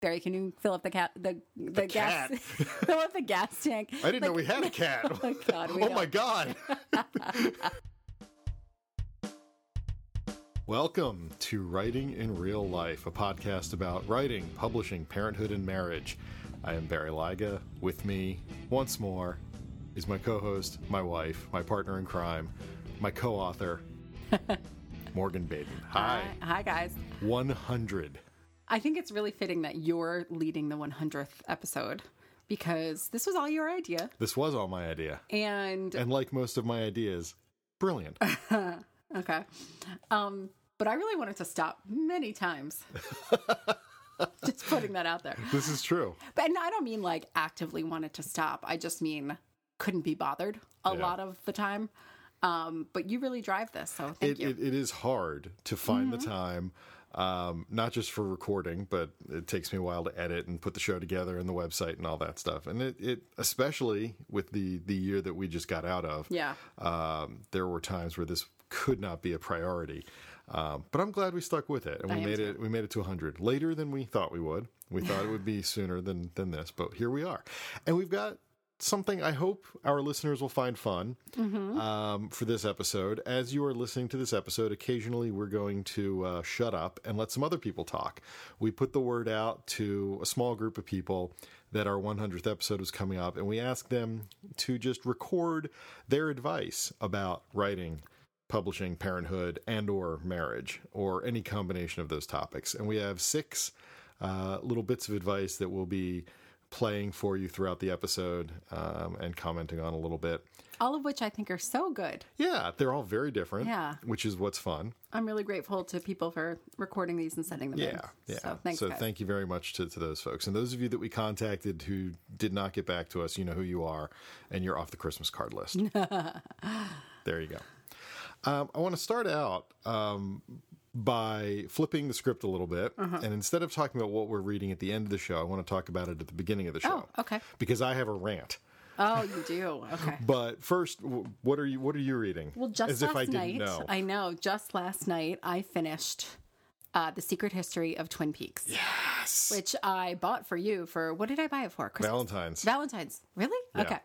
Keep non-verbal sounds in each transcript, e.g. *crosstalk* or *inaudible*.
Barry, can you fill up the cat the the, gas cat? *laughs* fill up the gas tank? I didn't know we had a cat. *laughs* Oh God, oh my god. *laughs* Welcome to Writing in Real Life, a podcast about writing, publishing, parenthood, and marriage. I am Barry Lyga. With me, once more, is my co host, my wife, my partner in crime, my co author, Morgan Baden. Hi. Hi, hi guys. 100. I think it's really fitting that you're leading the 100th episode because this was all your idea, This was all my idea. and And like most of my ideas, brilliant. *laughs* okay, um, but I really wanted to stop many times. *laughs* just putting that out there. this is true. But and I don't mean like actively wanted to stop. I just mean couldn't be bothered a Yeah. lot of the time. Um, but you really drive this, so thank it, you. Mm-hmm. it, it is hard to find the time, um, not just for recording, but it takes me a while to edit and put the show together and the website and all that stuff. And it, it especially with the the year that we just got out of, yeah. um, there were times where this could not be a priority. Um, but I'm glad we stuck with it, and we made too. it. We made it to 100 later than we thought we would. We thought it would be *laughs* sooner than than this, but here we are, and we've got something I hope our listeners will find fun Mm-hmm. um, for this episode. As you are listening to this episode, occasionally we're going to uh, shut up and let some other people talk. We put the word out to a small group of people that our 100th episode was coming up, and we asked them to just record their advice about writing publishing parenthood and or marriage or any combination of those topics and we have six uh, little bits of advice that we'll be playing for you throughout the episode um, and commenting on a little bit All of which I think are so good. yeah they're all very different Yeah. which is what's fun I'm really grateful to people for recording these and sending them in. yeah yeah So thanks, guys. thank you very much to, to those folks and those of you that we contacted who did not get back to us you know who you are and you're off the christmas card list *laughs* there you go um, i want to start out um, by flipping the script a little bit Uh-huh. and instead of talking about what we're reading at the end of the show i want to talk about it at the beginning of the show Oh, okay. because i have a rant Oh, you do. Okay. *laughs* but first what are you what are you reading Well, just as last if i didn't night, know I know. Just last night, I finished uh, the Secret History of Twin Peaks, yes which I bought for you for what did I buy it for? Christmas. valentine's Valentine's. Really? Okay.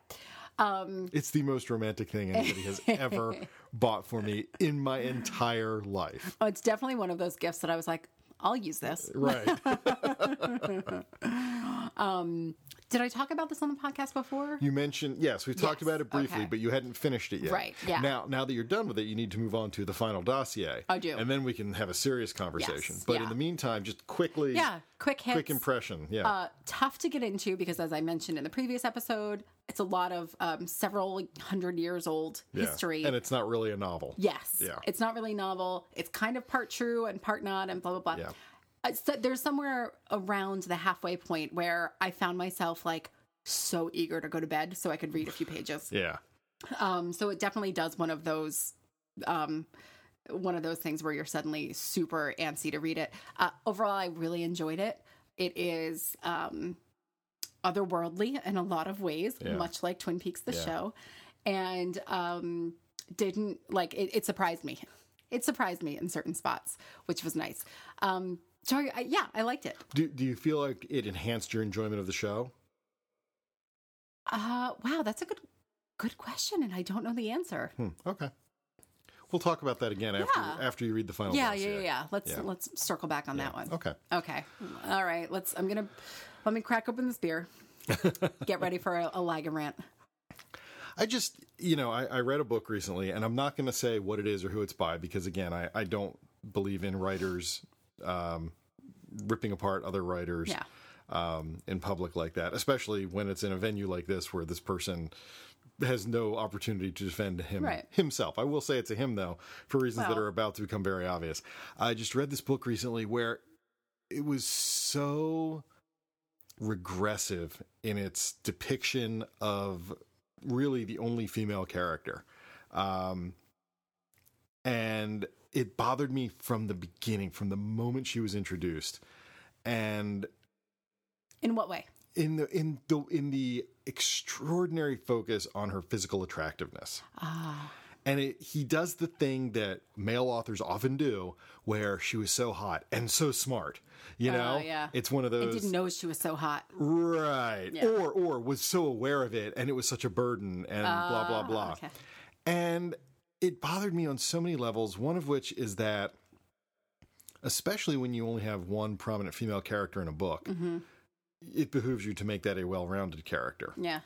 Um, It's the most romantic thing anybody has *laughs* ever bought for me in my entire life. oh, it's definitely one of those gifts that I was like, I'll use this. Right. *laughs* Did I talk about this on the podcast before? You mentioned yes, we've talked Yes, about it briefly, okay. but you hadn't finished it yet. Right, yeah. Now, now that you're done with it, you need to move on to the final dossier. I do. and then we can have a serious conversation. Yes, but yeah. in the meantime, just quickly, Yeah, quick hits. quick impression. Yeah, uh, tough to get into because, as I mentioned in the previous episode, it's a lot of um, several hundred years old Yeah. history. and it's not really a novel. yes, Yeah. it's not really novel. It's kind of part true and part not, and blah blah blah. Yeah. Uh, so there's somewhere around the halfway point where I found myself like so eager to go to bed so I could read a few pages. *sighs* Yeah, Um, so it definitely does one of those, um, one of those things where you're suddenly super antsy to read it. Uh, overall, I really enjoyed it. It is um, otherworldly in a lot of ways, Yeah. much like Twin Peaks, the Yeah. show, and um, didn't like it, it. Surprised me. It surprised me in certain spots, which was nice. Um, so I, yeah, I liked it. do do you feel like it enhanced your enjoyment of the show? Uh, wow, that's a good good question, and I don't know the answer. Hmm, okay, we'll talk about that again after Yeah. after you read the final. Yeah, dossier. yeah, yeah, yeah. Let's Yeah. let's circle back on that one. Okay. Okay. All right. Let's. I'm gonna. Let me crack open this beer. *laughs* Get ready for a, a and rant. I just, you know, I, I read a book recently, and I'm not going to say what it is or who it's by because, again, I, I don't believe in writers um, ripping apart other writers Yeah. um, in public like that, especially when it's in a venue like this where this person has no opportunity to defend him Right. himself. I will say it to him though, for reasons that are about to become very obvious. I just read this book recently where it was so regressive in its depiction of really the only female character. Um, and it bothered me from the beginning, from the moment she was introduced. And In what way? in the in the in the extraordinary focus on her physical attractiveness Ah, And it, he does the thing that male authors often do, where she was so hot and so smart. You know, yeah. it's one of I those didn't know she was so hot. right, Yeah. or or was so aware of it, and it was such a burden, and blah blah Ah, blah. okay. And it bothered me on so many levels. One of which is that, especially when you only have one prominent female character in a book, Mm-hmm. it behooves you to make that a well-rounded character. Yeah.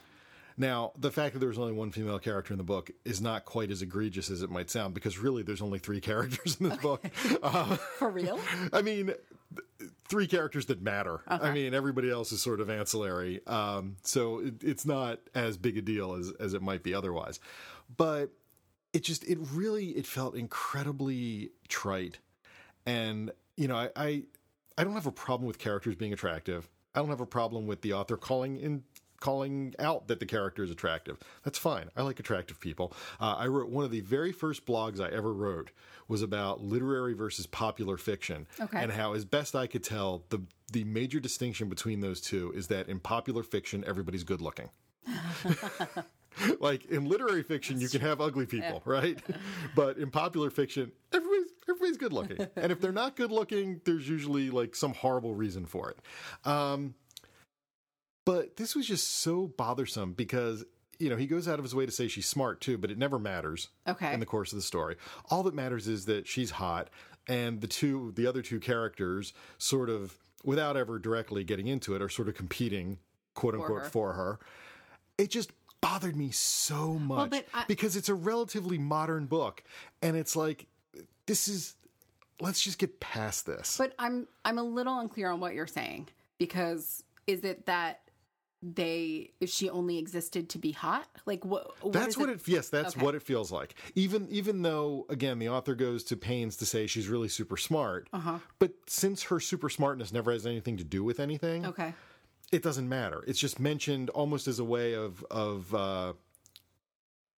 Now, the fact that there was only one female character in the book is not quite as egregious as it might sound, because really, there's only three characters in this book. *laughs* Uh, For real? I mean, th- three characters that matter. I mean, everybody else is sort of ancillary. Um, so it, it's not as big a deal as, as it might be otherwise. But it just, it really, it felt incredibly trite. And, you know, I, I, I don't have a problem with characters being attractive. I don't have a problem with the author calling in calling out that the character is attractive. That's fine. I like attractive people. Uh, I wrote one of the very first blogs I ever wrote was about literary versus popular fiction, Okay. and how, as best I could tell, the the major distinction between those two is that in popular fiction, everybody's good looking. *laughs* *laughs* like in literary fiction, you can have ugly people, right? *laughs* but in popular fiction, everybody's everybody's good looking, and if they're not good looking, there's usually like some horrible reason for it. Um, but this was just so bothersome because you know he goes out of his way to say she's smart too, but it never matters Okay. in the course of the story. All that matters is that she's hot, and the two the other two characters sort of without ever directly getting into it are sort of competing quote unquote her. for her. It just bothered me so much but I- because it's a relatively modern book and it's like this is let's just get past this. But I'm I'm a little unclear on what you're saying because is it that they if she only existed to be hot? Like what? what That's what it, yes, that's Okay. what it feels like. Even even though again the author goes to pains to say she's really super smart, Uh-huh. but since her super smartness never has anything to do with anything, Okay. It doesn't matter. It's just mentioned almost as a way of of uh,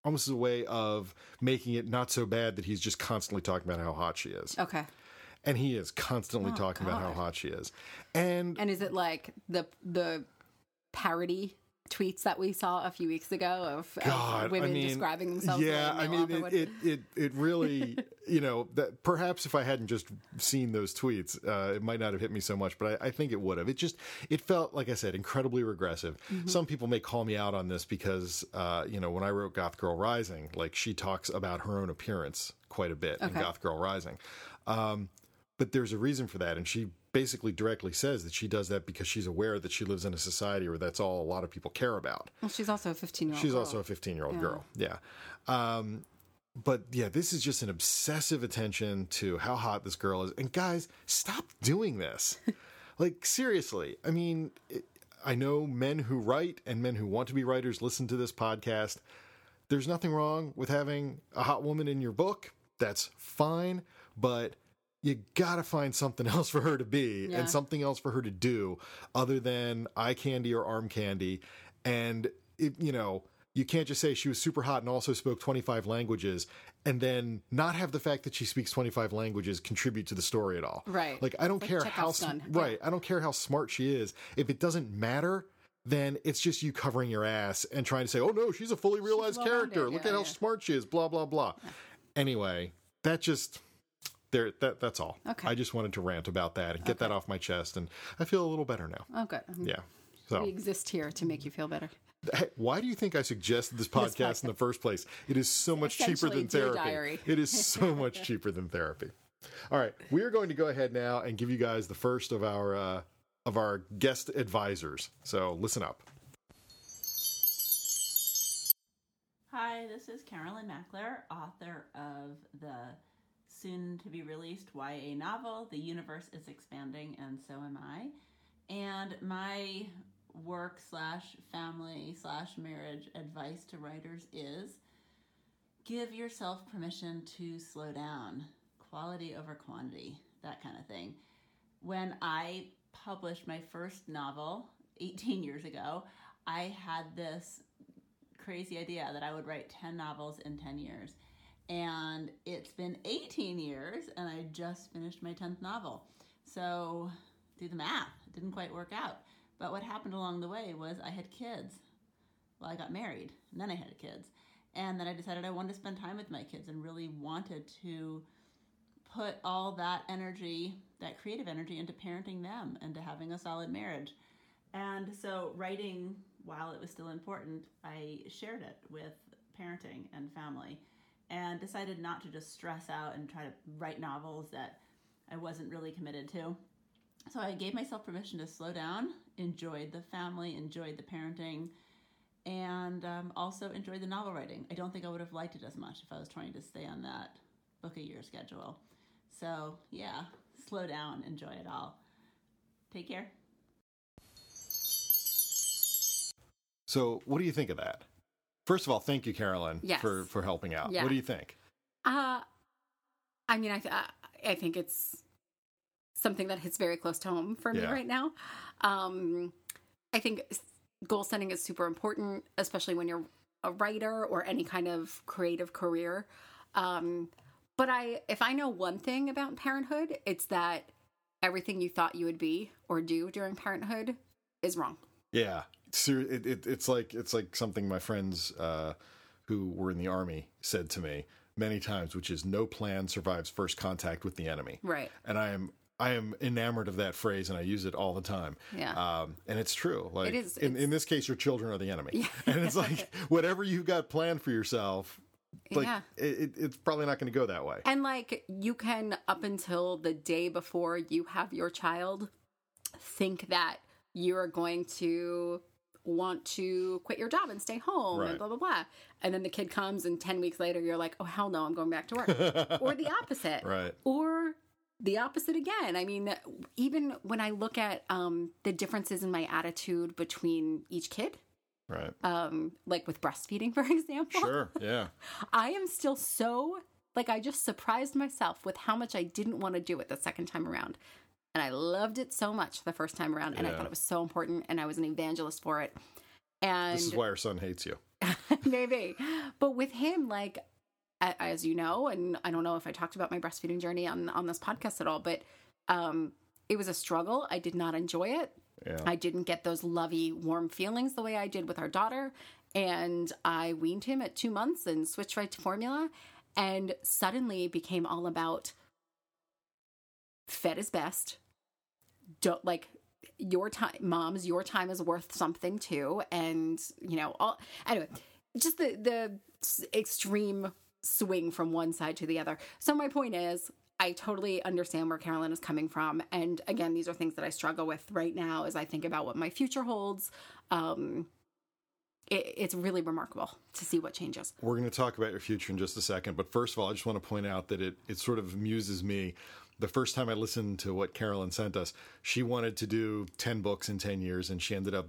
almost as a way of making it not so bad that he's just constantly talking about how hot she is, Okay. and he is constantly talking about how hot she is, and And is it like the the parody tweets that we saw a few weeks ago of, of women I mean, describing themselves? Yeah, I mean, it, it, it, it really, *laughs* you know, that perhaps if I hadn't just seen those tweets, uh, it might not have hit me so much, but I, I think it would have. It just, it felt, like I said, incredibly regressive. Mm-hmm. Some people may call me out on this because, uh, you know, when I wrote Goth Girl Rising, like she talks about her own appearance quite a bit in Goth Girl Rising. Um, but there's a reason for that. And she basically directly says that she does that because she's aware that she lives in a society where that's all a lot of people care about. well, she's also a 15 year old. She's also a 15 year old girl. Yeah. Um, but yeah, this is just an obsessive attention to how hot this girl is. And guys, stop doing this. *laughs* like, seriously. I mean, it, I know men who write and men who want to be writers listen to this podcast. There's nothing wrong with having a hot woman in your book. That's fine. But you gotta find something *laughs* else for her to be Yeah. and something else for her to do other than eye candy or arm candy. And it, you know, you can't just say she was super hot and also spoke 25 languages and then not have the fact that she speaks 25 languages contribute to the story at all. Right. Like I don't Like care how sm- right, I don't care how smart she is. If it doesn't matter, then it's just you covering your ass and trying to say, "Oh no, she's a fully realized character. Look Yeah, at how smart she is." Blah blah blah. Anyway, that just there that that's all. Okay. I just wanted to rant about that and get that off my chest and I feel a little better now. Oh, good. Yeah. So, We exist here to make you feel better. Hey, why do you think I suggested this podcast in the first place? It is so much cheaper than therapy. It is so *laughs* much cheaper than therapy. All right, we are going to go ahead now and give you guys the first of our uh, of our guest advisors. So listen up. Hi, this is Carolyn Mackler, author of the soon to be released YA novel, The Universe is Expanding, and So Am I. And my work slash family slash marriage advice to writers is give yourself permission to slow down, quality over quantity, that kind of thing. When I published my first novel 18 years ago, I had this crazy idea that I would write 10 novels in 10 years. And it's been 18 years, and I just finished my 10th novel. So do the math. It didn't quite work out. But what happened along the way was I had kids. Well, I got married, and then I had kids. And then I decided I wanted to spend time with my kids and really wanted to put all that energy, that creative energy, into parenting them and to having a solid marriage. And so, writing while it was still important, I shared it with parenting and family and decided not to just stress out and try to write novels that I wasn't really committed to. So I gave myself permission to slow down, enjoyed the family, enjoyed the parenting, and um, also enjoyed the novel writing. I don't think I would have liked it as much if I was trying to stay on that book a year schedule. So, yeah, slow down, enjoy it all. Take care. So, what do you think of that? First of all, thank you, Carolyn, Yes. for for helping out. Yeah. What do you think? Uh, I mean, I th- I think it's something that hits very close to home for me Yeah. right now. Um, I think goal setting is super important, especially when you're a writer or any kind of creative career. Um, but I, if I know one thing about parenthood, it's that everything you thought you would be or do during parenthood is wrong. Yeah, Ser- it, it, it's like it's like something my friends uh, who were in the army said to me many times, which is "No plan survives first contact with the enemy." Right. And I am I am enamored of that phrase, and I use it all the time. Yeah. Um, and it's true. Like It is. In, in this case, your children are the enemy, Yeah. *laughs* and it's like whatever you've got planned for yourself, like Yeah. it, it- it's probably not going to go that way. And like you can up until the day before you have your child think that you're going to want to quit your job and stay home Right. and blah blah blah. And then the kid comes and 10 weeks later you're like, "Oh hell no, I'm going back to work." *laughs* or the opposite. Right. Or the opposite again. I mean, even when I look at um the differences in my attitude between each kid, Right. um like with breastfeeding *laughs* for example, Sure. Yeah. *laughs* I am still so like I just surprised myself with how much I didn't want to do it the second time around. And I loved it so much the first time around and I thought it was so important and I was an evangelist for it. And This is why our son hates you. *laughs* maybe. But with him like as you know and I don't know if I talked about my breastfeeding journey on on this podcast at all, but um it was a struggle. I did not enjoy it. Yeah. I didn't get those lovey, warm feelings the way I did with our daughter. And I weaned him at two months and switched right to formula. And suddenly became all about fed is best. Don't like your time, moms, your time is worth something too. And, you know, all anyway, just the, the extreme swing from one side to the other. So my point is, I totally understand where Carolyn is coming from. And again, these are things that I struggle with right now as I think about what my future holds. Um, it, it's really remarkable to see what changes. We're going to talk about your future in just a second, but first of all, I just want to point out that it it sort of amuses me. The first time I listened to what Carolyn sent us, she wanted to do ten books in ten years, and she ended up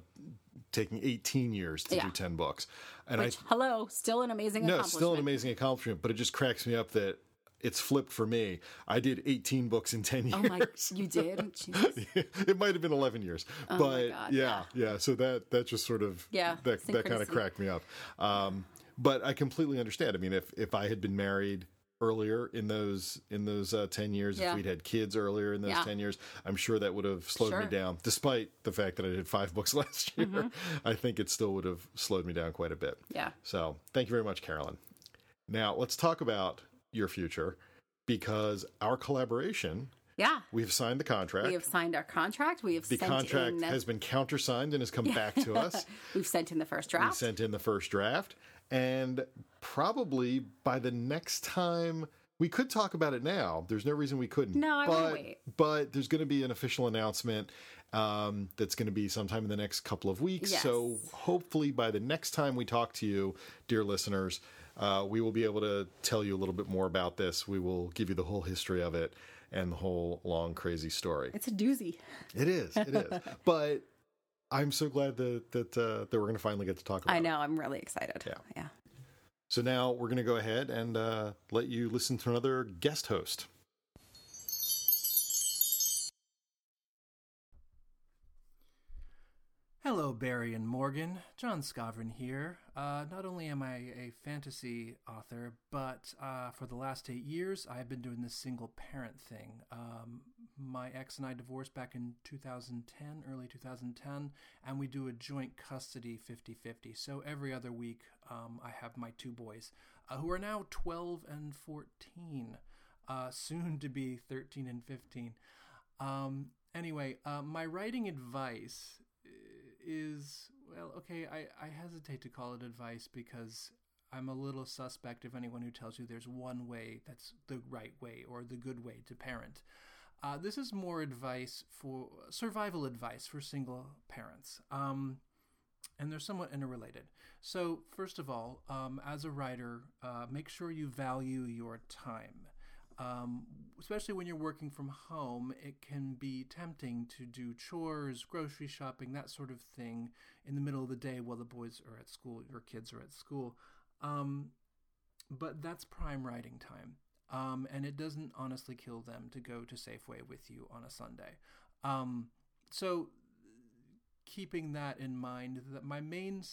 taking eighteen years to Yeah. do ten books. And Which, hello, still an amazing no, accomplishment. still an amazing accomplishment, but it just cracks me up that it's flipped for me. I did eighteen books in ten years. Oh my, you did? *laughs* It might have been 11 years my but God, yeah, yeah so that that just sort of Yeah, that, that kind of cracked me up um but i completely understand i mean if if i had been married earlier in those in those uh, 10 years Yeah. if we'd had kids earlier in those Yeah. 10 years i'm sure that would have slowed me Sure. Mm-hmm. down despite the fact that i did five *laughs* books last year i think it still would have slowed me down quite a bit Yeah. so thank you very much carolyn now let's talk about your future because our collaboration Yeah. we've signed the contract We have signed our contract. We have the sent contract in, has been countersigned and has come *laughs* back to us. *laughs* We've sent in the first draft. We sent in the first draft, and probably by the next time we could talk about it now. There's no reason we couldn't. No, I but, wait. But there's going to be an official announcement um, that's going to be sometime in the next couple of weeks. Yes. So hopefully by the next time we talk to you, dear listeners, uh, we will be able to tell you a little bit more about this. We will give you the whole history of it and the whole long crazy story. it's a doozy. It is. It is. *laughs* but I'm so glad that that uh, that we're going to finally get to talk about. It. I know. I'm really excited. Yeah. Yeah. So now we're going to go ahead and uh, let you listen to another guest host. Hello, Barry and Morgan. John Skovron here. Uh, not only am I a fantasy author, but uh, for the last eight years, I've been doing this single parent thing. Um, my ex and I divorced back in 2010, early 2010, and we do a joint custody 50 50. So every other week, um, I have my two boys, uh, who are now 12 and 14, uh, soon to be 13 and 15. Um, anyway, uh, my writing advice is well, okay. I, I hesitate to call it advice because I'm a little suspect of anyone who tells you there's one way that's the right way or the good way to parent. Uh, this is more advice for survival advice for single parents. Um, and they're somewhat interrelated. So, first of all, um, as a writer, uh, make sure you value your time. Um, especially when you're working from home, it can be tempting to do chores, grocery shopping, that sort of thing in the middle of the day while the boys are at school, your kids are at school. Um, but that's prime writing time. Um, and it doesn't honestly kill them to go to Safeway with you on a Sunday. Um, so, keeping that in mind, that my main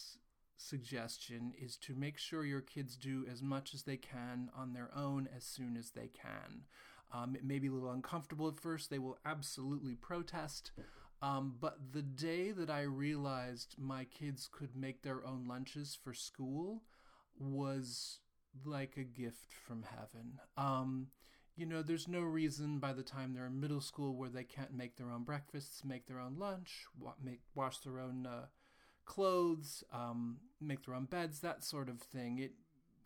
suggestion is to make sure your kids do as much as they can on their own as soon as they can. Um, it may be a little uncomfortable at first, they will absolutely protest. Um, but the day that I realized my kids could make their own lunches for school was like a gift from heaven. Um, you know, there's no reason by the time they're in middle school where they can't make their own breakfasts, make their own lunch, wa- make wash their own uh, clothes, um, make their own beds, that sort of thing. It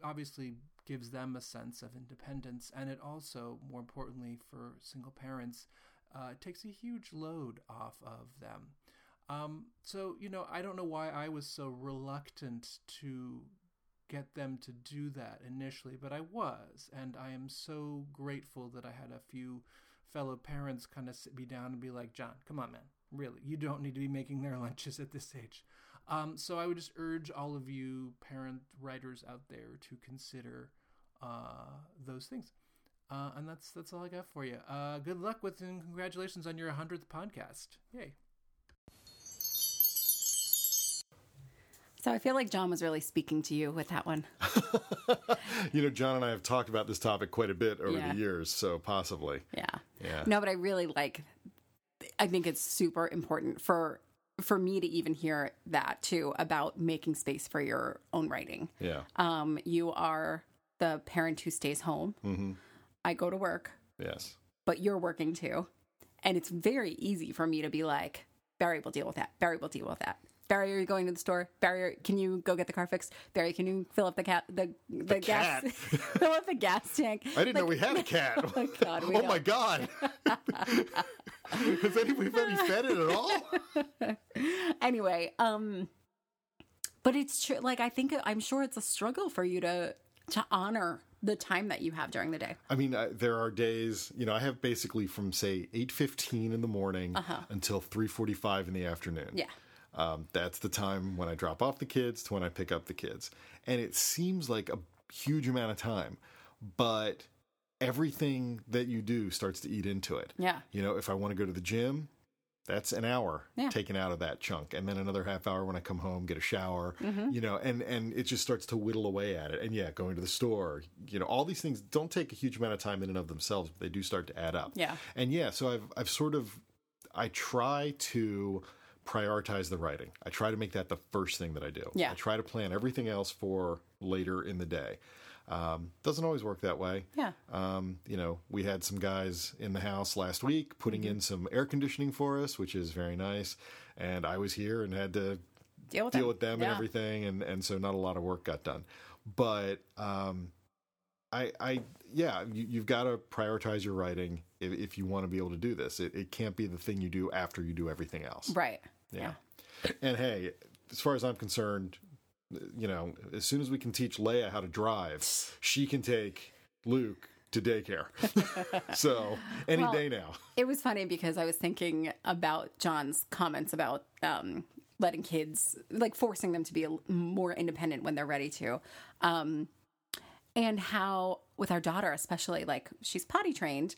obviously gives them a sense of independence, and it also, more importantly, for single parents, uh, takes a huge load off of them. Um, so, you know, I don't know why I was so reluctant to get them to do that initially, but I was, and I am so grateful that I had a few fellow parents kind of sit me down and be like, John, come on, man, really, you don't need to be making their *laughs* lunches at this age. Um, so I would just urge all of you parent writers out there to consider uh, those things. Uh, and that's that's all I got for you. Uh, good luck with and congratulations on your hundredth podcast! Yay! So I feel like John was really speaking to you with that one. *laughs* you know, John and I have talked about this topic quite a bit over Yeah. the years, so possibly. Yeah. Yeah. No, but I really like I think it's super important for for me to even hear that too about making space for your own writing. Yeah. Um you are the parent who stays home. Mm-hmm. I go to work, Yes. but you're working too. And it's very easy for me to be like, Barry will deal with that. Barry will deal with that. Barry, are you going to the store? Barry, can you go get the car fixed? Barry, can you fill up the cat the the, gas cat? *laughs* fill up the gas tank? I didn't know we had a *laughs* cat. Oh God, oh don't. my god. *laughs* Has anybody fed it at all? anyway, um but it's true like I think I'm sure it's a struggle for you to to honor the time that you have during the day. I mean, I, there are days, you know, I have basically from say 8:15 in the morning until 3:45 in the afternoon. Yeah. Um, that's the time when I drop off the kids to when I pick up the kids. And it seems like a huge amount of time, but everything that you do starts to eat into it. Yeah. You know, if I want to go to the gym, that's an hour Yeah. taken out of that chunk and then another half hour when I come home, get a shower, Mm-hmm. you know, and and it just starts to whittle away at it. And yeah, going to the store, you know, all these things don't take a huge amount of time in and of themselves, but they do start to add up. Yeah. And yeah, so I've I've sort of I try to prioritize the writing. I try to make that the first thing that I do. Yeah. I try to plan everything else for later in the day. Um, doesn't always work that way. Yeah. Um, you know, we had some guys in the house last week putting Mm-hmm. in some air conditioning for us, which is very nice. And I was here and had to Deal with deal them. with them and everything, and and so not a lot of work got done. But um, I I yeah, you, you've got to prioritize your writing if, if you want to be able to do this. It, it can't be the thing you do after you do everything else. Right. Yeah. And hey, as far as I'm concerned, you know, as soon as we can teach Leia how to drive, she can take Luke to daycare. *laughs* so any Well, day now. It was funny because I was thinking about John's comments about um, letting kids, like forcing them to be more independent when they're ready to. Um, and how, with our daughter, especially, like she's potty trained,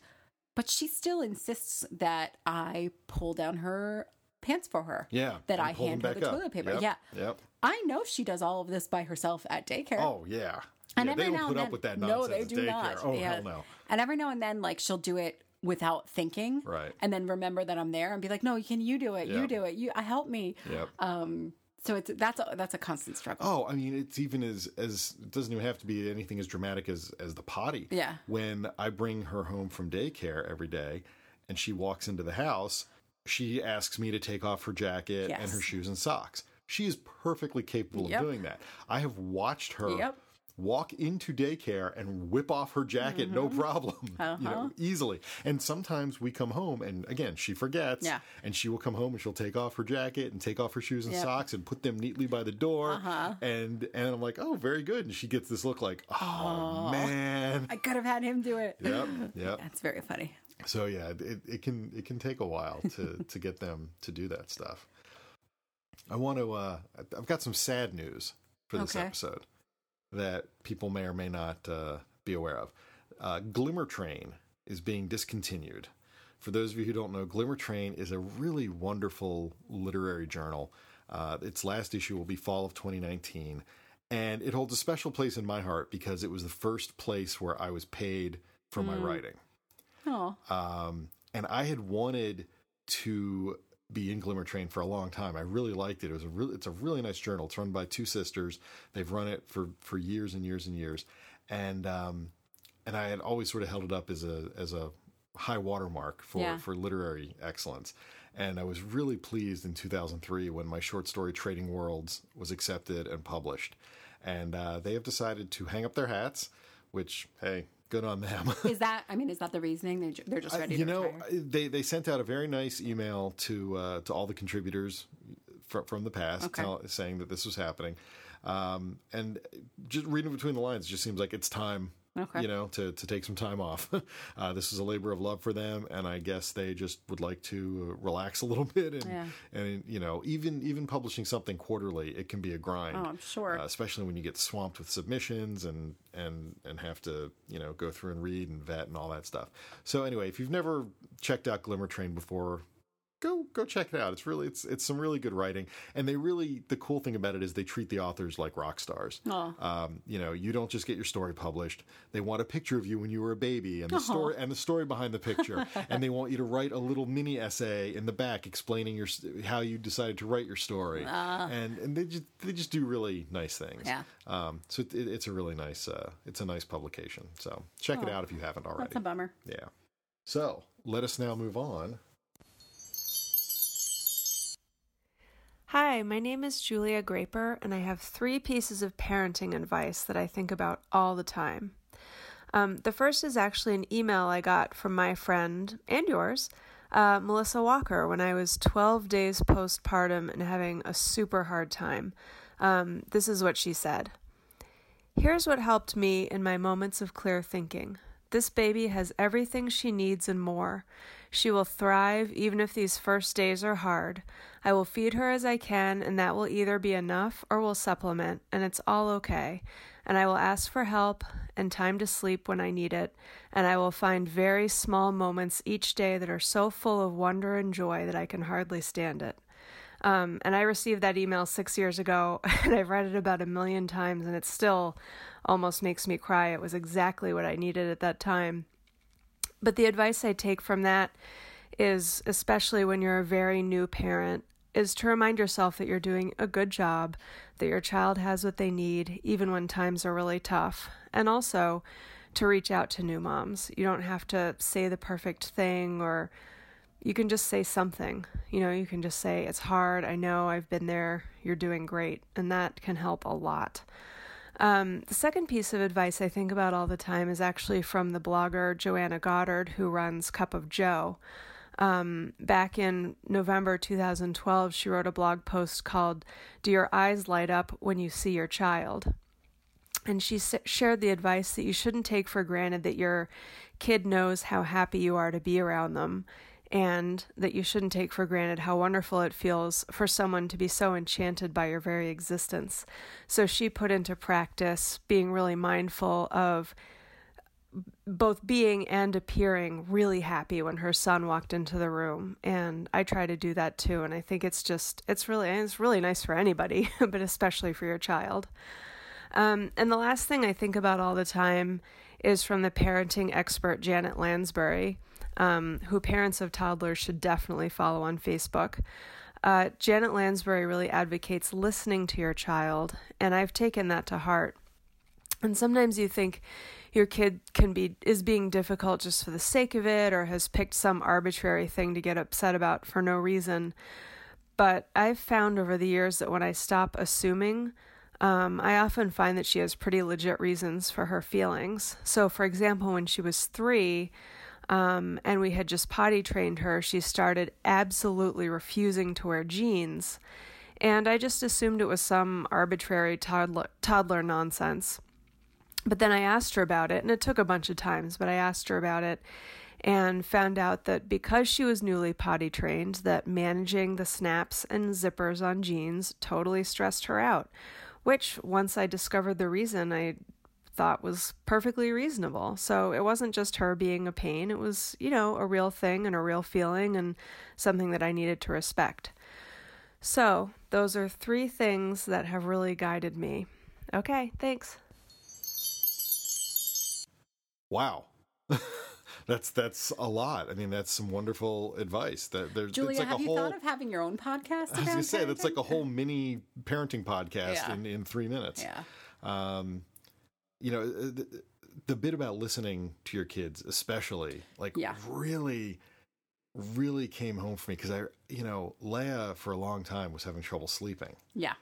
but she still insists that I pull down her pants for her. Yeah, That I hand her the up. toilet paper. Yep, Yeah. Yep. I know she does all of this by herself at daycare. Oh yeah. and yeah, every they don't now put and then, up with that no, they do daycare. not. Oh Yeah. hell no. And every now and then, like she'll do it without thinking, Right. And then remember that I'm there and be like, "No, can you do it? Yeah. You do it. You uh, help me." Yep. Um, so it's that's a, that's a constant struggle. Oh, I mean, it's even as as it doesn't even have to be anything as dramatic as as the potty. Yeah. When I bring her home from daycare every day, and she walks into the house, she asks me to take off her jacket and her shoes and socks. She is perfectly capable Yep. of doing that. I have watched her. Yep. Walk into daycare and whip off her jacket, no Mm-hmm. problem, Uh-huh. *laughs* you know, easily. And sometimes we come home, and again, she forgets, Yeah. and she will come home and she'll take off her jacket and take off her shoes and Yep. socks and put them neatly by the door. Uh-huh. And and I'm like, oh, very good. And she gets this look like, oh man. I could have had him do it. Yep, yep. *laughs* That's very funny. So yeah, it, it can it can take a while to to get them to do that stuff. I want to. uh I've got some sad news for this Okay. episode that people may or may not uh, be aware of. Uh, Glimmer Train is being discontinued. For those of you who don't know, Glimmer Train is a really wonderful literary journal. Uh, its last issue will be fall of 2019, and it holds a special place in my heart because it was the first place where I was paid for my writing. Oh, Um, and I had wanted to be in Glimmer Train for a long time. I really liked it. It was a really, it's a really nice journal. It's run by two sisters. They've run it for for years and years and years, and um, and I had always sort of held it up as a as a high watermark for Yeah. for literary excellence. And I was really pleased in 2003 when my short story Trading Worlds was accepted and published. And uh, they have decided to hang up their hats, which hey, good on them. *laughs* is that? I mean, is that the reasoning? They, they're just ready you know, retire? they they sent out a very nice email to uh, to all the contributors from from the past, Okay. tell, saying that this was happening. Um, and just reading between the lines, just seems like it's time. Okay. You know, to, to take some time off. *laughs* Uh, this is a labor of love for them, and I guess they just would like to uh, relax a little *laughs* bit. And, Yeah. and you know, even even publishing something quarterly, it can be a grind. Oh, I'm sure. Uh, especially when you get swamped with submissions and and and have to you know go through and read and vet and all that stuff. So anyway, if you've never checked out Glimmer Train before, go go check it out. It's really it's it's some really good writing, and they really the cool thing about it is they treat the authors like rock stars. Um, you know, you don't just get your story published. They want a picture of you when you were a baby and the story and the story behind the picture, *laughs* and they want you to write a little mini essay in the back explaining your how you decided to write your story, and and they just they just do really nice things. Yeah. Um, so it, it's a really nice uh, it's a nice publication. So check it out if you haven't already. That's a bummer. Yeah. So let us now move on. Hi, my name is Julia Graper, and I have three pieces of parenting advice that I think about all the time. Um, the first is actually an email I got from my friend and yours, uh, Melissa Walker, when I was 12 days postpartum and having a super hard time. Um, this is what she said Here's what helped me in my moments of clear thinking. This baby has everything she needs and more. She will thrive even if these first days are hard. I will feed her as I can, and that will either be enough or will supplement, and it's all okay. And I will ask for help and time to sleep when I need it, and I will find very small moments each day that are so full of wonder and joy that I can hardly stand it. Um, and I received that email six years ago, *laughs* and I've read it about a million times, and it still almost makes me cry. It was exactly what I needed at that time. But the advice I take from that is, especially when you're a very new parent, is to remind yourself that you're doing a good job, that your child has what they need, even when times are really tough, and also to reach out to new moms. You don't have to say the perfect thing or you can just say something. You know, you can just say, It's hard. I know. I've been there. You're doing great. And that can help a lot. Um, the second piece of advice I think about all the time is actually from the blogger Joanna Goddard, who runs Cup of Jo. Um, back in November 2012, she wrote a blog post called Do Your Eyes Light Up When You See Your Child? And she s- shared the advice that you shouldn't take for granted that your kid knows how happy you are to be around them, and that you shouldn't take for granted how wonderful it feels for someone to be so enchanted by your very existence. So she put into practice being really mindful of both being and appearing really happy when her son walked into the room and I try to do that too and I think it's just it's really it's really nice for anybody *laughs* but especially for your child. Um, and the last thing I think about all the time is from the parenting expert Janet Lansbury, um, who parents of toddlers should definitely follow on Facebook. Uh, Janet Lansbury really advocates listening to your child, and I've taken that to heart. And sometimes you think your kid can be is being difficult just for the sake of it or has picked some arbitrary thing to get upset about for no reason. But I've found over the years that when I stop assuming, um, I often find that she has pretty legit reasons for her feelings. So, for example, when she was three, um, and we had just potty trained her, she started absolutely refusing to wear jeans. And I just assumed it was some arbitrary toddler, toddler nonsense. But then I asked her about it, and it took a bunch of times, but I asked her about it and found out that because she was newly potty trained, that managing the snaps and zippers on jeans totally stressed her out, which once I discovered the reason, I thought was perfectly reasonable. So it wasn't just her being a pain, it was, you know, a real thing and a real feeling and something that I needed to respect. So, those are three things that have really guided me. Okay, thanks. Wow. *laughs* that's that's a lot. I mean, that's some wonderful advice. That there's Julia, it's like have a you whole. thought of having your own podcast? I was gonna say that's like a whole mini parenting podcast Yeah. in, in three minutes. Yeah. Um, you know, uh, the, the bit about listening to your kids, especially, like, Yeah. really, really came home for me because I, you know, Leia for a long time was having trouble sleeping. Yeah.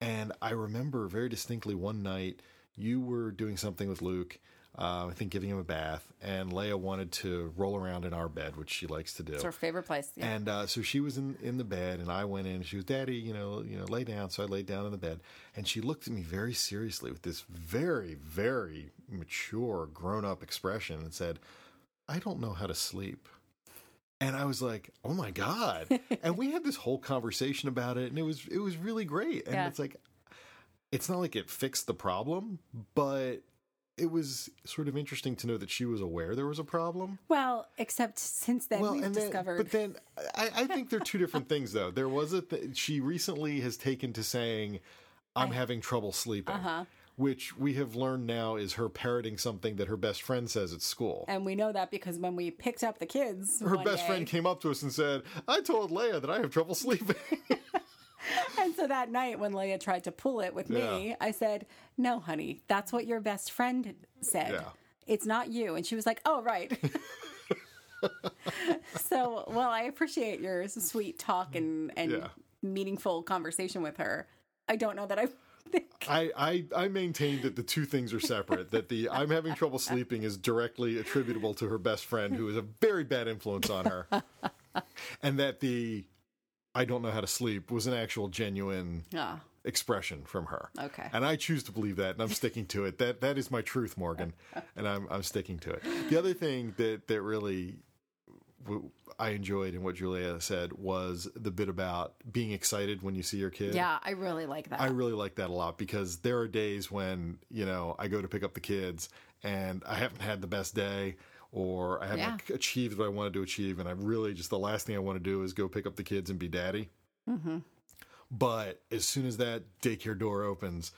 And I remember very distinctly one night you were doing something with Luke, uh, I think giving him a bath, and Leia wanted to roll around in our bed, which she likes to do. It's her favorite place. Yeah. And uh, so she was in, in the bed, and I went in. And She was, "Daddy, you know, you know, lay down." So I laid down in the bed, and she looked at me very seriously with this very, very mature, grown up expression, and said, "I don't know how to sleep." And I was like, "Oh my god!" *laughs* and we had this whole conversation about it, and it was it was really great. And Yeah. it's like, it's not like it fixed the problem, but it was sort of interesting to know that she was aware there was a problem well, except since then we've then, discovered. but then I, I think they're two different *laughs* things, though. There was a th- she recently has taken to saying, "I'm having trouble sleeping," Uh-huh. which we have learned now is her parroting something that her best friend says at school. and we know that because when we picked up the kids, her best day- friend came up to us and said, "I told Leia that I have trouble *laughs* sleeping." *laughs* And so that night when Leia tried to pull it with me, Yeah. I said, "No, honey, that's what your best friend said. Yeah. It's not you." And she was like, "Oh, right." *laughs* so, well, I appreciate your sweet talk and and Yeah. meaningful conversation with her. I don't know that I *laughs* I, I I maintain that the two things are separate. that the I'm having trouble sleeping is directly attributable to her best friend, who is a very bad influence on her, and that the I don't know how to sleep was an actual genuine Ah, expression from her. Okay. And I choose to believe that, and I'm sticking to it. That that is my truth, Morgan, *laughs* and I'm I'm sticking to it. The other thing that that really w- I enjoyed in what Julia said was the bit about being excited when you see your kid. yeah, I really like that. I really like that a lot because there are days when, you know, I go to pick up the kids and I haven't had the best day or I haven't Yeah. achieved what I wanted to achieve. And I really just the last thing I want to do is go pick up the kids and be daddy. mm-hmm. But as soon as that daycare door opens,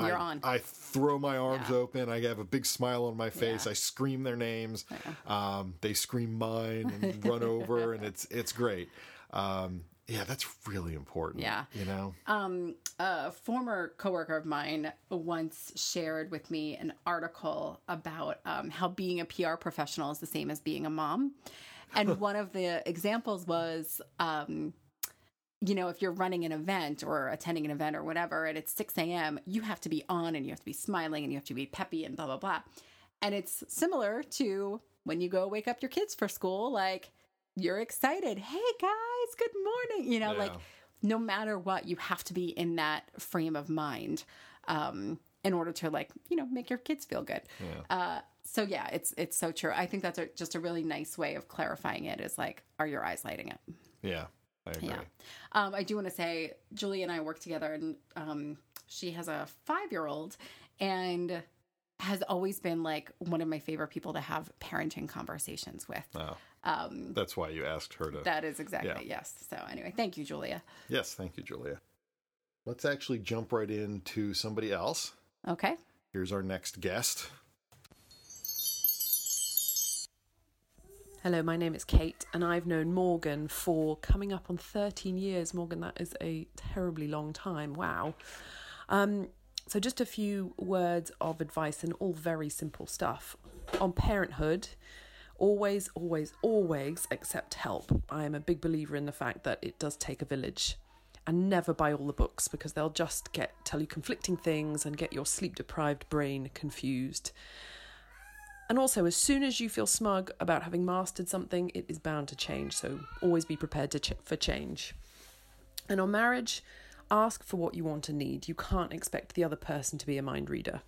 You're I, on. I throw my arms Yeah. open. I have a big smile on my face. Yeah. I scream their names. Um, they scream mine and run over, and it's it's great. Um, yeah, that's really important. Yeah. you know. Um, a former coworker of mine once shared with me an article about um, how being a PR professional is the same as being a mom, and one of the examples was. Um, you know, if you're running an event or attending an event or whatever, and it's 6 a.m., you have to be on and you have to be smiling and you have to be peppy and blah, blah, blah. And it's similar to when you go wake up your kids for school, like you're excited. Hey guys, good morning. You know, like no matter what, you have to be in that frame of mind um, in order to like, you know, make your kids feel good. Uh, so yeah, it's it's so true. I think that's a, just a really nice way of clarifying it. Is like, are your eyes lighting up? Yeah, I agree. Yeah. Um, I do want to say, Julie and I work together, and um, she has a five year old. And has always been like one of my favorite people to have parenting conversations with. Oh, Um, that's why you asked her to. that is exactly Yeah. yes. So anyway, thank you, Julia. yes, thank you, Julia. Let's actually jump right into somebody else. Okay. Here's our next guest. Hello, my name is Kate, and I've known Morgan for coming up on 13 years. Morgan, that is a terribly long time. Wow. Um, so, just a few words of advice and all very simple stuff. On parenthood, always, always, always accept help. I am a big believer in the fact that it does take a village. And never buy all the books because they'll just get tell you conflicting things and get your sleep deprived brain confused. And also, as soon as you feel smug about having mastered something, it is bound to change. So always be prepared to ch- for change. And on marriage, ask for what you want and need. You can't expect the other person to be a mind reader.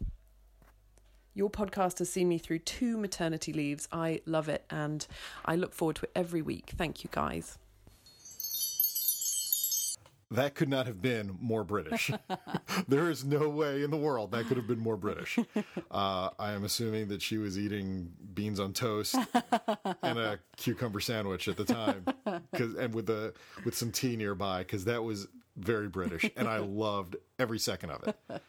Your podcast has seen me through two maternity leaves. I love it and I look forward to it every week. Thank you, guys. That could not have been more British. *laughs* *laughs* there is no way in the world that could have been more British. *laughs* Uh, I am assuming that she was eating beans on toast and a cucumber sandwich at the time, and with the with some tea nearby, because that was very British, and I loved every second of it.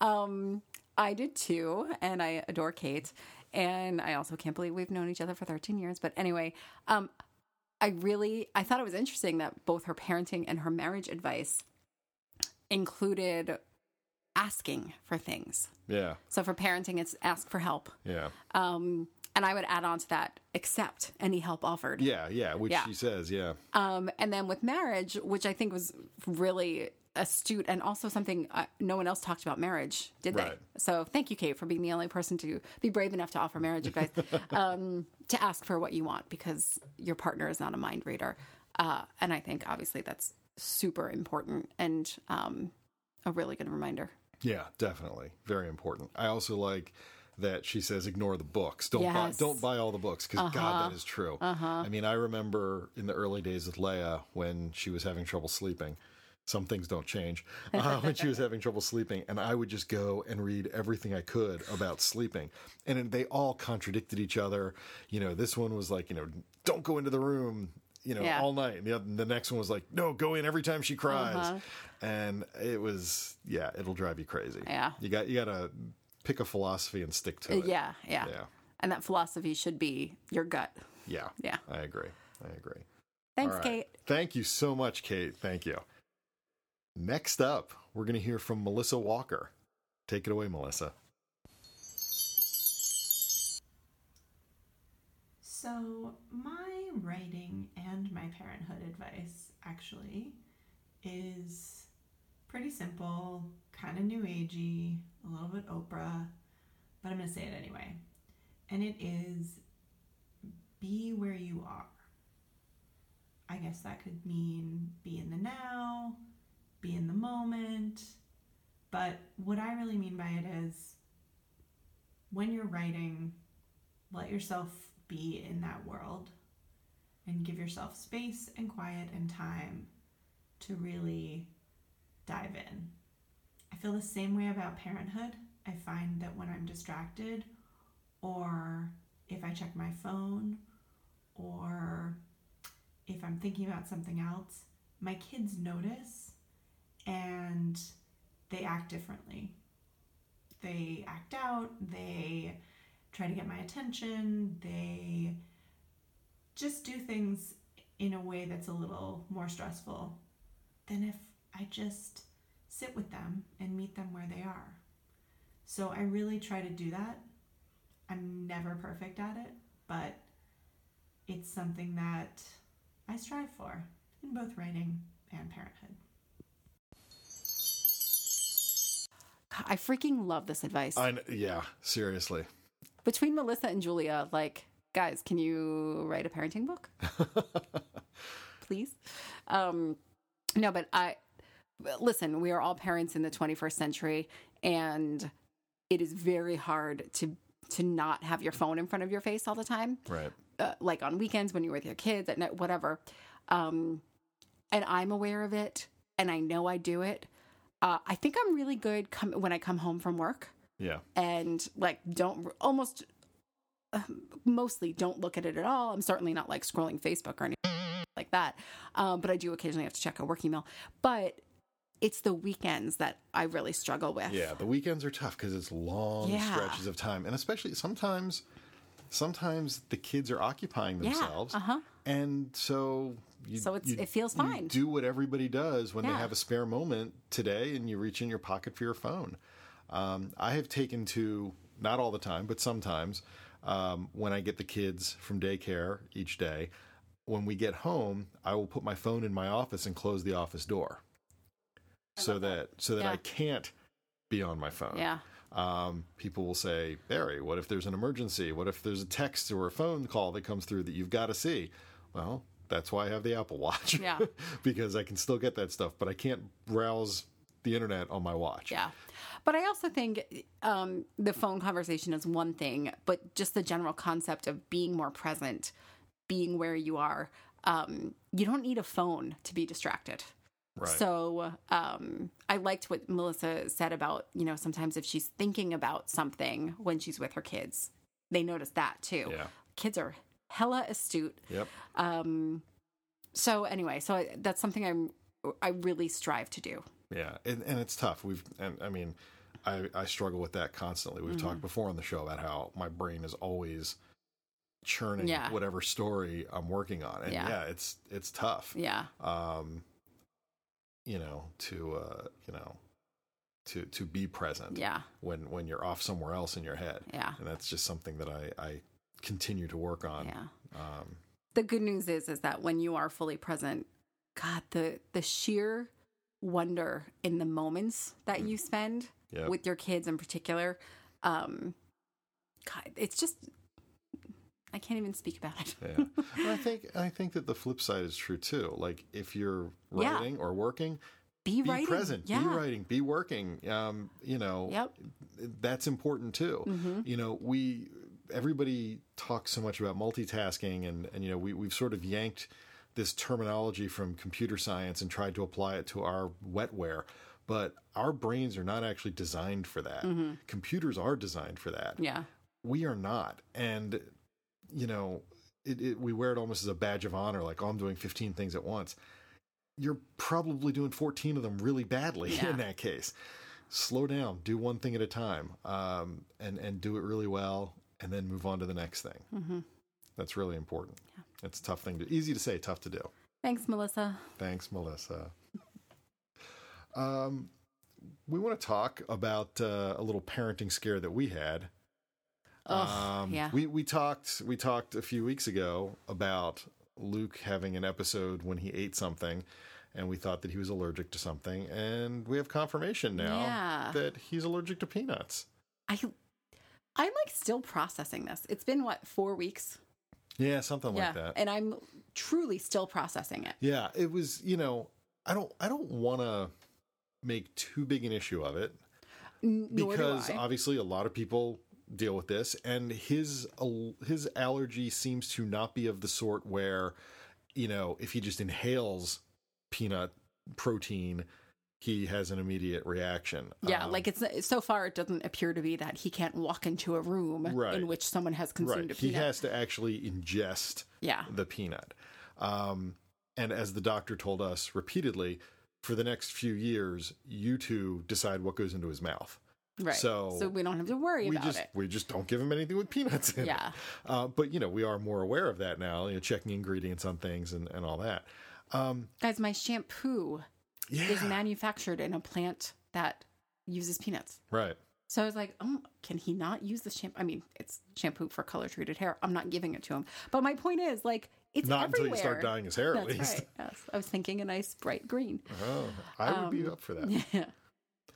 Um, I did too, and I adore Kate. And I also can't believe we've known each other for 13 years. But anyway, um, I really I thought it was interesting that both her parenting and her marriage advice included asking for things. Yeah, So for parenting, it's ask for help. yeah, Um, and I would add on to that, accept any help offered. yeah, yeah. Which Yeah. she says, yeah, Um, and then with marriage, which I think was really astute and also something uh, no one else talked about marriage, did they? So thank you, Kate, for being the only person to be brave enough to offer marriage advice, *laughs* um, to ask for what you want because your partner is not a mind reader. Uh, and I think obviously that's super important and um, a really good reminder. yeah, definitely, very important. I also like that she says ignore the books. Don't buy, Yes. don't buy all the books because God, that is true. I mean, I remember in the early days with Leia when she was having trouble sleeping. Some things don't change. Uh, *laughs* when she was having trouble sleeping, and I would just go and read everything I could about sleeping, and they all contradicted each other. You know, this one was like, you know, don't go into the room, you know, Yeah. all night. And the, the next one was like, no, go in every time she cries, and it was, yeah, it'll drive you crazy. Yeah. you got you got to pick a philosophy and stick to Uh, it. yeah, yeah, Yeah. And that philosophy should be your gut. Yeah. Yeah. I agree. I agree. Thanks, right. Kate. Thank you so much, Kate. Thank you. Next up, we're going to hear from Melissa Walker. Take it away, Melissa. So, my writing and my parenthood advice actually is pretty simple, kind of new agey, a little bit Oprah, but I'm going to say it anyway. And it is be where you are. I guess that could mean be in the now, be in the moment. But what I really mean by it is when you're writing, let yourself be in that world and give yourself space and quiet and time to really dive in. I feel the same way about parenthood. I find that when I'm distracted or if I check my phone or if I'm thinking about something else, my kids notice and they act differently. They act out, they try to get my attention, they just do things in a way that's a little more stressful than if I just sit with them and meet them where they are. So I really try to do that. I'm never perfect at it, but it's something that I strive for in both writing and parenthood. I freaking love this advice. I yeah, seriously. Between Melissa and Julia, like, guys, can you write a parenting book? *laughs* Please? Um, no, but I listen, we are all parents in the 21st century, and it is very hard to to not have your phone in front of your face all the time Right. uh, like on weekends when you're with your kids at night, whatever. Um, and I'm aware of it, and I know I do it. Uh, I think I'm really good when I come home from work. Yeah. and like don't almost uh, mostly don't look at it at all. I'm certainly not like scrolling Facebook or anything like that, um, but I do occasionally have to check a work email. But it's the weekends that I really struggle with. Yeah, the weekends are tough because it's long Yeah. stretches of time, and especially sometimes, sometimes the kids are occupying Yeah, themselves, uh-huh. And so you, So it feels you fine. do what everybody does when they have a spare moment today, and you reach in your pocket for your phone. Um, I have taken to not all the time, but sometimes um, when I get the kids from daycare each day. When we get home, I will put my phone in my office and close the office door, so that so that Yeah. I can't be on my phone. Yeah. Um, people will say, Barry, what if there's an emergency? What if there's a text or a phone call that comes through that you've got to see? Well, that's why I have the Apple Watch. Yeah. *laughs* because I can still get that stuff, but I can't browse the internet on my watch. Yeah. But I also think um, the phone conversation is one thing, but just the general concept of being more present, being where you are, um, you don't need a phone to be distracted. Right. So um, I liked what Melissa said about, you know, sometimes if she's thinking about something when she's with her kids, they notice that too. Yeah. Kids are hella astute. Yep. Um, so anyway, so I, that's something I'm I really strive to do. Yeah, and, and it's tough. We've, and I mean, I, I struggle with that constantly. We've Mm-hmm. talked before on the show about how my brain is always churning Yeah. whatever story I'm working on, and Yeah. yeah, it's it's tough. Yeah. Um, you know, to uh, you know, to to be present. Yeah. When when you're off somewhere else in your head. Yeah. And that's just something that I I continue to work on. Yeah. Um, the good news is is that when you are fully present god the the sheer wonder in the moments that you spend Yep. with your kids in particular um god it's just i can't even speak about it Yeah, *laughs* and I think I think that the flip side is true too. Like if you're Yeah. writing or working, be, be writing present, yeah be writing, be working. Um, you know, Yep. that's important too. Mm-hmm. You know, we everybody talks so much about multitasking, and and you know, we we've sort of yanked this terminology from computer science and tried to apply it to our wetware. But our brains are not actually designed for that. Computers are designed for that Mm-hmm. yeah we are not and you know it, it, we wear it almost as a badge of honor like oh i'm doing 15 things at once you're probably doing 14 of them really badly Yeah. in that case slow down do one thing at a time um, and and do it really well and then move on to the next thing mm-hmm. that's really important it's a tough thing to easy to say tough to do thanks melissa Thanks, Melissa. *laughs* Um, we want to talk about uh, a little parenting scare that we had. oh Um, yeah We we talked we talked a few weeks ago about Luke having an episode when he ate something, and we thought that he was allergic to something, and we have confirmation now Yeah. that he's allergic to peanuts. i i'm like still processing this it's been what four weeks Yeah, something yeah like that. and i'm truly still processing it Yeah, it was. You know, I don't I don't want to make too big an issue of it. N- nor do because obviously a lot of people deal with this and his his allergy seems to not be of the sort where you know if he just inhales peanut protein he has an immediate reaction Yeah, Um, like it's so far it doesn't appear to be that he can't walk into a room Right. in which someone has consumed right he has to actually ingest yeah, the peanut um and as the doctor told us repeatedly for the next few years you two decide what goes into his mouth right. so- so we don't have to worry we about just it. we just don't give him anything with peanuts in it. Yeah, Uh, but you know, we are more aware of that now. You know, checking ingredients on things and, and all that. Um, guys, my shampoo yeah, is manufactured in a plant that uses peanuts. right. So I was like, oh, can he not use the shampoo? I mean, it's shampoo for color treated hair. I'm not giving it to him. But my point is, like, it's Not everywhere. until you start dyeing his hair, at That's least. right. Yes, I was thinking a nice bright green. Oh, I would be Um, up for that. *laughs* Yeah.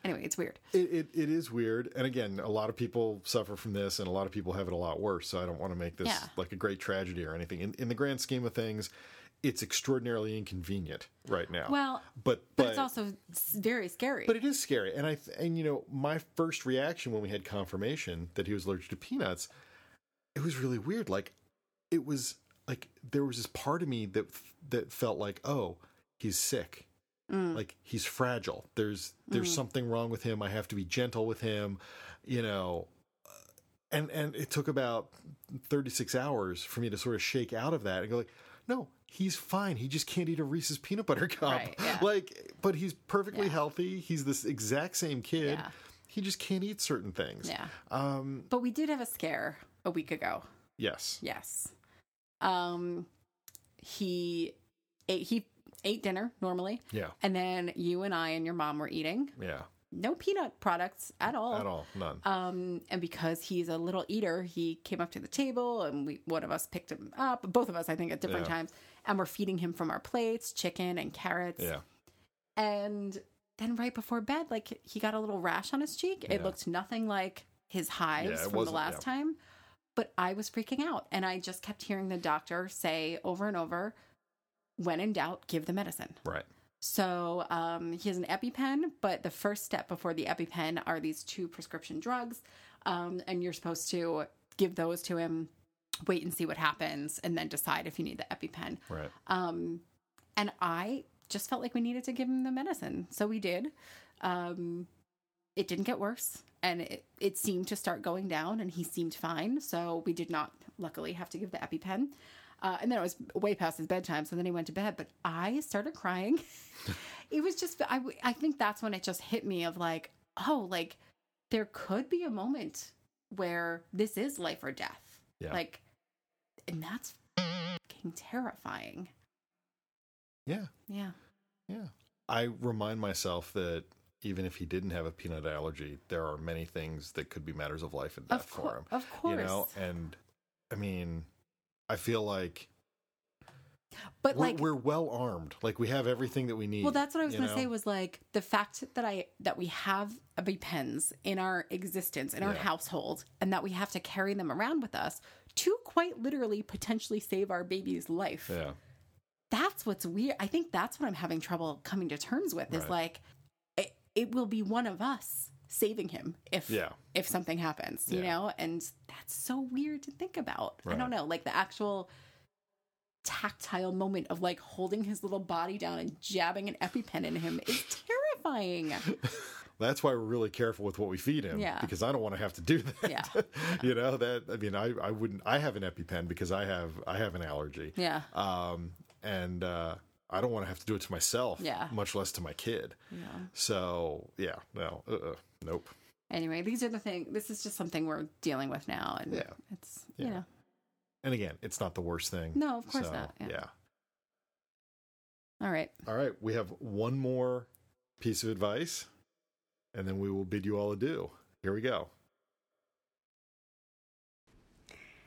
Anyway, it's weird. It, it it is weird, and again, a lot of people suffer from this, and a lot of people have it a lot worse. So I don't want to make this Yeah. like a great tragedy or anything. In in the grand scheme of things, it's extraordinarily inconvenient right now. Well, but but, it's also very scary. But it is scary, and I th- and you know my first reaction when we had confirmation that he was allergic to peanuts, it was really weird. Like it was like there was this part of me that that felt like, oh, he's sick, mm. Like he's fragile. There's there's mm. something wrong with him. I have to be gentle with him, you know. And and it took about 36 hours for me to sort of shake out of that and go like, no, he's fine. He just can't eat a Reese's peanut butter cup. Right, *laughs* yeah. Like, but he's perfectly Yeah. healthy. He's this exact same kid. Yeah. He just can't eat certain things. Yeah. Um. But we did have a scare a week ago. Yes. Yes. Um he ate he ate dinner normally. Yeah. And then you and I and your mom were eating. Yeah. No peanut products at all. At all. None. Um, and because he's a little eater, he came up to the table and we one of us picked him up, both of us, I think, at different Yeah. times, and we're feeding him from our plates, chicken and carrots. yeah. And then right before bed, like he got a little rash on his cheek. It Yeah. looked nothing like his hives Yeah, from the last yeah. time. But I was freaking out. And I just kept hearing the doctor say over and over, when in doubt, give the medicine. Right. So um, he has an EpiPen, but the first step before the EpiPen are these two prescription drugs. Um, and you're supposed to give those to him, wait and see what happens, and then decide if you need the EpiPen. Right. Um, and I just felt like we needed to give him the medicine. So we did. Um, it didn't get worse and it, it seemed to start going down and he seemed fine. So we did not, luckily, have to give the EpiPen. Uh, and then it was way past his bedtime. So then he went to bed. But I started crying. *laughs* it was just, I, I think that's when it just hit me of like, oh, like there could be a moment where this is life or death. Yeah. Like, and that's fucking terrifying. Yeah. Yeah. Yeah. I remind myself that even if he didn't have a peanut allergy, there are many things that could be matters of life and death for him. of course. You know, and I mean, I feel like but we're, like, we're well armed. Like we have everything that we need. well, that's what I was going to say was like the fact that I that we have EpiPens in our existence in our Yeah. household, and that we have to carry them around with us to quite literally potentially save our baby's life. Yeah. That's what's weird. I think that's what I'm having trouble coming to terms with. Is Right. like it, it will be one of us saving him if Yeah. if something happens, you know? And that's so weird to think about. I don't know, like the actual tactile moment of like holding his little body down and jabbing an EpiPen in him is *laughs* terrifying. That's why we're really careful with what we feed him. Yeah. Because I don't want to have to do that. Yeah. *laughs* you know that. I mean, I, I wouldn't. I have an EpiPen because I have I have an allergy. Yeah. Um, and uh, I don't want to have to do it to myself. Yeah. Much less to my kid. Yeah. So yeah. No. Uh. Nope. Anyway, these are the thing. This is just something we're dealing with now, and Yeah. it's you know And again, it's not the worst thing. No, of course So, not, yeah. yeah. all right. All right. We have one more piece of advice, and then we will bid you all adieu. Here we go.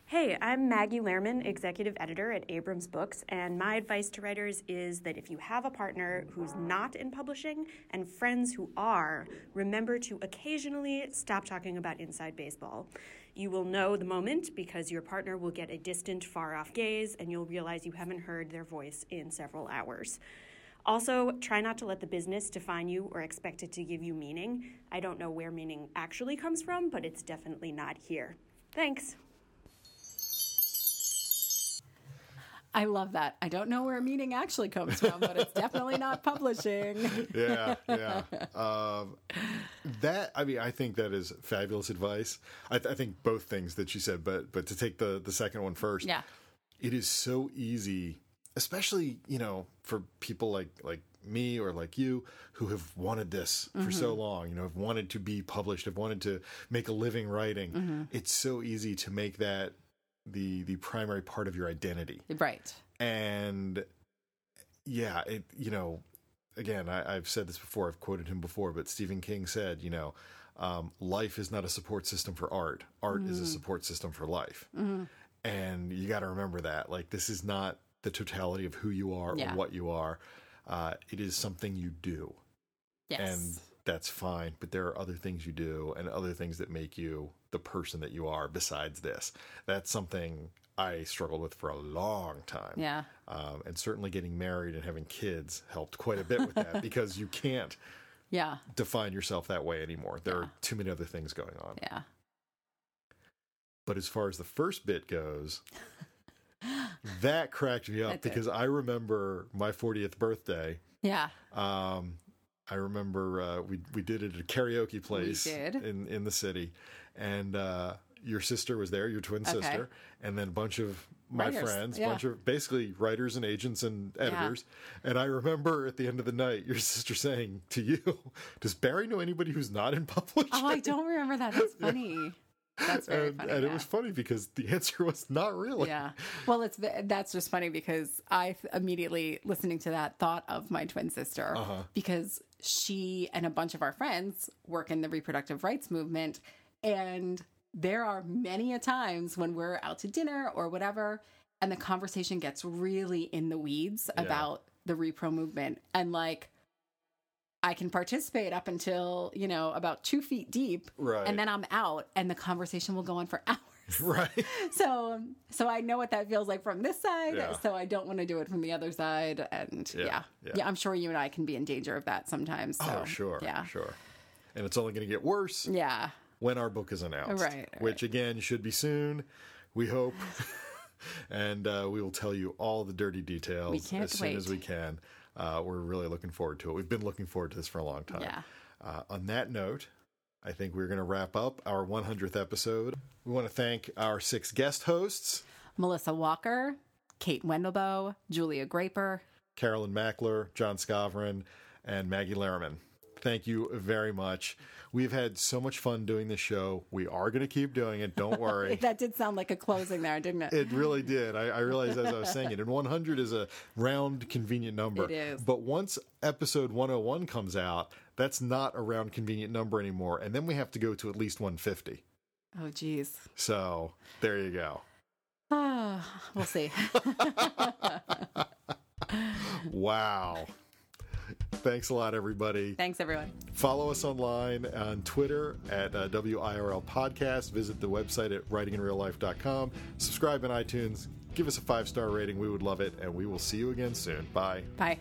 Hey, I'm Maggie Lehrman, executive editor at Abrams Books, and my advice to writers is that if you have a partner who's not in publishing and friends who are, remember to occasionally stop talking about inside baseball. You will know the moment because your partner will get a distant, far off gaze, and you'll realize you haven't heard their voice in several hours. Also, try not to let the business define you or expect it to give you meaning. I don't know where meaning actually comes from, but it's definitely not here. Thanks. I love that. I don't know where meaning actually comes from, but it's definitely not publishing. *laughs* yeah, yeah. Um, that I mean, I think that is fabulous advice. I, th- I think both things that you said, but but to take the the second one first, Yeah. it is so easy, especially you know for people like like me or like you who have wanted this for so long. You know, have wanted to be published, have wanted to make a living writing. It's so easy to make that the the primary part of your identity. Right. and yeah it you know again I, i've said this before i've quoted him before but stephen king said you know um, life is not a support system for art. Art is a support system for life. And you got to remember that like this is not the totality of who you are Yeah. or what you are. Uh, it is something you do. Yes. and that's fine but there are other things you do and other things that make you the person that you are besides this that's something i struggled with for a long time yeah. um, and certainly getting married and having kids helped quite a bit with that *laughs* because you can't Yeah. define yourself that way anymore there are too many other things going on Yeah. but as far as the first bit goes that cracked me *laughs* up because i remember my 40th birthday Yeah. Um, I remember uh, we we did it at a karaoke place did. in in the city, and uh, your sister was there, your twin Okay. sister, and then a bunch of my Writers, friends, yeah. bunch of basically writers and agents and editors. And I remember at the end of the night, your *laughs* sister saying to you, "Does Barry know anybody who's not in *laughs* publishing?" Oh, I don't remember that. That's funny. *laughs* That's very and, funny. and yeah. it was funny because the answer was not really. Yeah. Well, it's that's just funny because I immediately listening to that thought of my twin sister Uh-huh. because she and a bunch of our friends work in the reproductive rights movement and there are many a times when we're out to dinner or whatever and the conversation gets really in the weeds Yeah. about the repro movement and like I can participate up until, you know, about two feet deep. Right. And then I'm out and the conversation will go on for *laughs* hours *laughs* Right. so so I know what that feels like from this side. Yeah. So I don't want to do it from the other side. And Yeah, yeah, yeah. yeah, I'm sure you and I can be in danger of that sometimes. Oh, so, oh, sure. yeah, Sure. And it's only going to get worse yeah, when our book is announced. Right, Which, again, should be soon, we hope. *laughs* and uh, we will tell you all the dirty details as soon as we can. Uh, we're really looking forward to it. We've been looking forward to this for a long time. yeah. Uh, on that note, I think we're going to wrap up our 100th episode. We want to thank our six guest hosts Melissa Walker, Kate Wendelboe, Julia Graper. Carolyn Mackler, John Skovron, and Maggie Lehrman. Thank you very much. We've had so much fun doing this show. We are going to keep doing it. Don't worry. *laughs* That did sound like a closing there, didn't it? It really did. I, I realized as I was saying it. And 100 is a round, convenient number. It is. But once episode 101 comes out, that's not a round, convenient number anymore. And then we have to go to at least 150. oh, geez. So there you go. Ah, we'll see. *laughs* *laughs* Wow. Thanks a lot, everybody. Thanks, everyone. Follow us online on Twitter at uh, WIRL Podcast. Visit the website at writinginreallife.com. Subscribe on iTunes. Give us a five star rating. We would love it. And we will see you again soon. Bye. Bye.